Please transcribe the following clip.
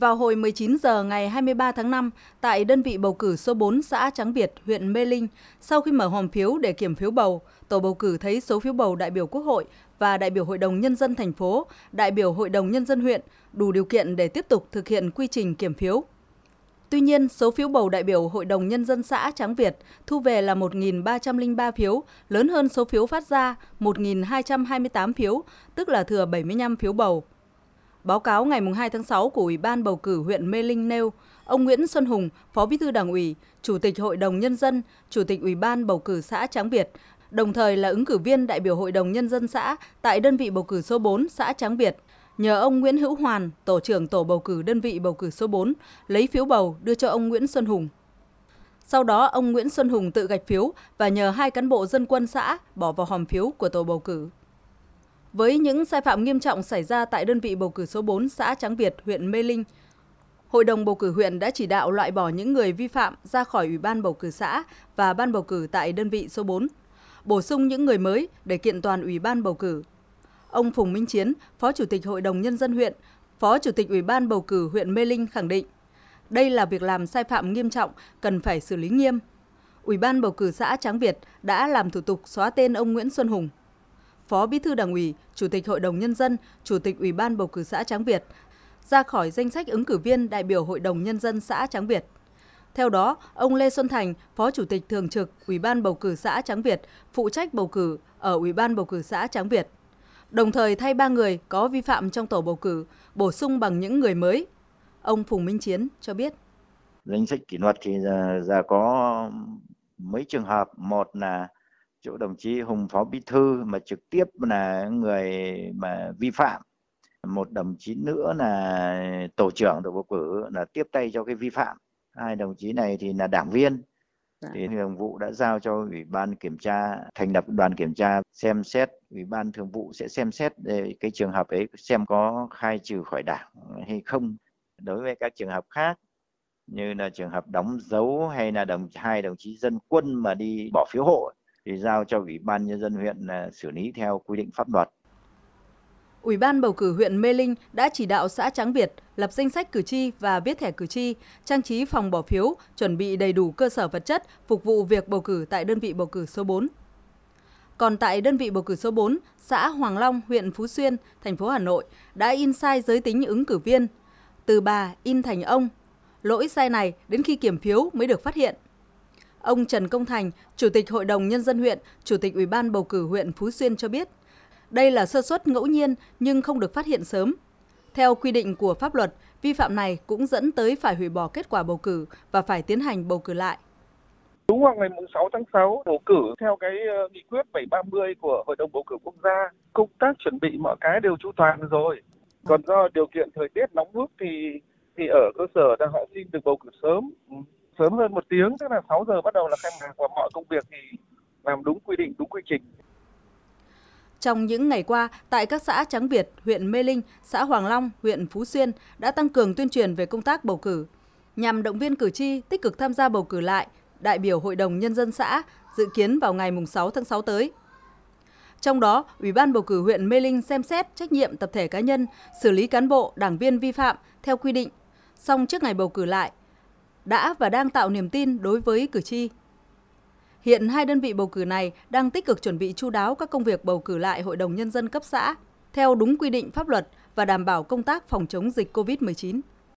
Vào hồi 19 giờ ngày 23 tháng 5, tại đơn vị bầu cử số 4 xã Trắng Việt, huyện Mê Linh, sau khi mở hòm phiếu để kiểm phiếu bầu, tổ bầu cử thấy số phiếu bầu đại biểu Quốc hội và đại biểu Hội đồng Nhân dân thành phố, đại biểu Hội đồng Nhân dân huyện đủ điều kiện để tiếp tục thực hiện quy trình kiểm phiếu. Tuy nhiên, số phiếu bầu đại biểu Hội đồng Nhân dân xã Trắng Việt thu về là 1.303 phiếu, lớn hơn số phiếu phát ra 1.228 phiếu, tức là thừa 75 phiếu bầu. Báo cáo ngày 2 tháng 6 của Ủy ban bầu cử huyện Mê Linh nêu, ông Nguyễn Xuân Hùng, Phó Bí thư Đảng ủy, Chủ tịch Hội đồng Nhân dân, Chủ tịch Ủy ban bầu cử xã Tráng Việt, đồng thời là ứng cử viên đại biểu Hội đồng Nhân dân xã tại đơn vị bầu cử số 4 xã Tráng Việt, nhờ ông Nguyễn Hữu Hoàn, tổ trưởng tổ bầu cử đơn vị bầu cử số 4, lấy phiếu bầu đưa cho ông Nguyễn Xuân Hùng. Sau đó, ông Nguyễn Xuân Hùng tự gạch phiếu và nhờ hai cán bộ dân quân xã bỏ vào hòm phiếu của tổ bầu cử. Với những sai phạm nghiêm trọng xảy ra tại đơn vị bầu cử số 4 xã Tráng Việt, huyện Mê Linh, Hội đồng bầu cử huyện đã chỉ đạo loại bỏ những người vi phạm ra khỏi Ủy ban bầu cử xã và ban bầu cử tại đơn vị số 4, bổ sung những người mới để kiện toàn Ủy ban bầu cử. Ông Phùng Minh Chiến, Phó Chủ tịch Hội đồng Nhân dân huyện, Phó Chủ tịch Ủy ban bầu cử huyện Mê Linh khẳng định, đây là việc làm sai phạm nghiêm trọng, cần phải xử lý nghiêm. Ủy ban bầu cử xã Tráng Việt đã làm thủ tục xóa tên ông Nguyễn Xuân Hùng. Phó Bí thư Đảng ủy, Chủ tịch Hội đồng Nhân dân, Chủ tịch Ủy ban bầu cử xã Tráng Việt ra khỏi danh sách ứng cử viên đại biểu Hội đồng Nhân dân xã Tráng Việt. Theo đó, ông Lê Xuân Thành, Phó Chủ tịch Thường trực Ủy ban bầu cử xã Tráng Việt, phụ trách bầu cử ở Ủy ban bầu cử xã Tráng Việt. Đồng thời thay ba người có vi phạm trong tổ bầu cử, bổ sung bằng những người mới. Ông Phùng Minh Chiến cho biết. Danh sách kỷ luật thì giờ, giờ có mấy trường hợp. Một là chỗ đồng chí Hùng Phó Bí Thư mà trực tiếp là người mà vi phạm. Một đồng chí nữa là tổ trưởng tổ bầu cử là tiếp tay cho cái vi phạm. Hai đồng chí này thì là đảng viên. Dạ. thì thường vụ đã giao cho ủy ban kiểm tra thành lập đoàn kiểm tra xem xét. Ủy ban thường vụ sẽ xem xét để cái trường hợp ấy xem có khai trừ khỏi đảng hay không. Đối với các trường hợp khác như là trường hợp đóng dấu hay là đồng hai đồng chí dân quân mà đi bỏ phiếu hộ thì giao cho ủy ban nhân dân huyện à, xử lý theo quy định pháp luật Ủy ban bầu cử huyện Mê Linh đã chỉ đạo xã Tráng Việt lập danh sách cử tri và viết thẻ cử tri, trang trí phòng bỏ phiếu, chuẩn bị đầy đủ cơ sở vật chất phục vụ việc bầu cử tại đơn vị bầu cử số 4. Còn tại đơn vị bầu cử số 4, xã Hoàng Long, huyện Phú Xuyên, thành phố Hà Nội đã in sai giới tính ứng cử viên, từ bà in thành ông. Lỗi sai này đến khi kiểm phiếu mới được phát hiện. Ông Trần Công Thành, Chủ tịch Hội đồng Nhân dân huyện, Chủ tịch Ủy ban bầu cử huyện Phú Xuyên cho biết, đây là sơ suất ngẫu nhiên nhưng không được phát hiện sớm. Theo quy định của pháp luật, vi phạm này cũng dẫn tới phải hủy bỏ kết quả bầu cử và phải tiến hành bầu cử lại. Đúng vào ngày 6 tháng 6, bầu cử theo cái ờ, nghị quyết 730 của Hội đồng bầu cử quốc gia, công tác chuẩn bị mọi cái đều chu toàn rồi. Còn do điều kiện thời tiết nóng bức thì thì ở cơ sở là họ xin được bầu cử sớm, ừ sớm hơn một tiếng, tức là 6 giờ bắt đầu là khai mạc và mọi công việc thì làm đúng quy định, đúng quy trình. Trong những ngày qua, tại các xã Trắng Việt, huyện Mê Linh, xã Hoàng Long, huyện Phú Xuyên đã tăng cường tuyên truyền về công tác bầu cử, nhằm động viên cử tri tích cực tham gia bầu cử lại đại biểu Hội đồng Nhân dân xã dự kiến vào ngày 6 tháng 6 tới. Trong đó, Ủy ban bầu cử huyện Mê Linh xem xét trách nhiệm tập thể cá nhân, xử lý cán bộ, đảng viên vi phạm theo quy định, song trước ngày bầu cử lại, đã và đang tạo niềm tin đối với cử tri. Hiện hai đơn vị bầu cử này đang tích cực chuẩn bị chu đáo các công việc bầu cử lại Hội đồng Nhân dân cấp xã theo đúng quy định pháp luật và đảm bảo công tác phòng chống dịch COVID-19.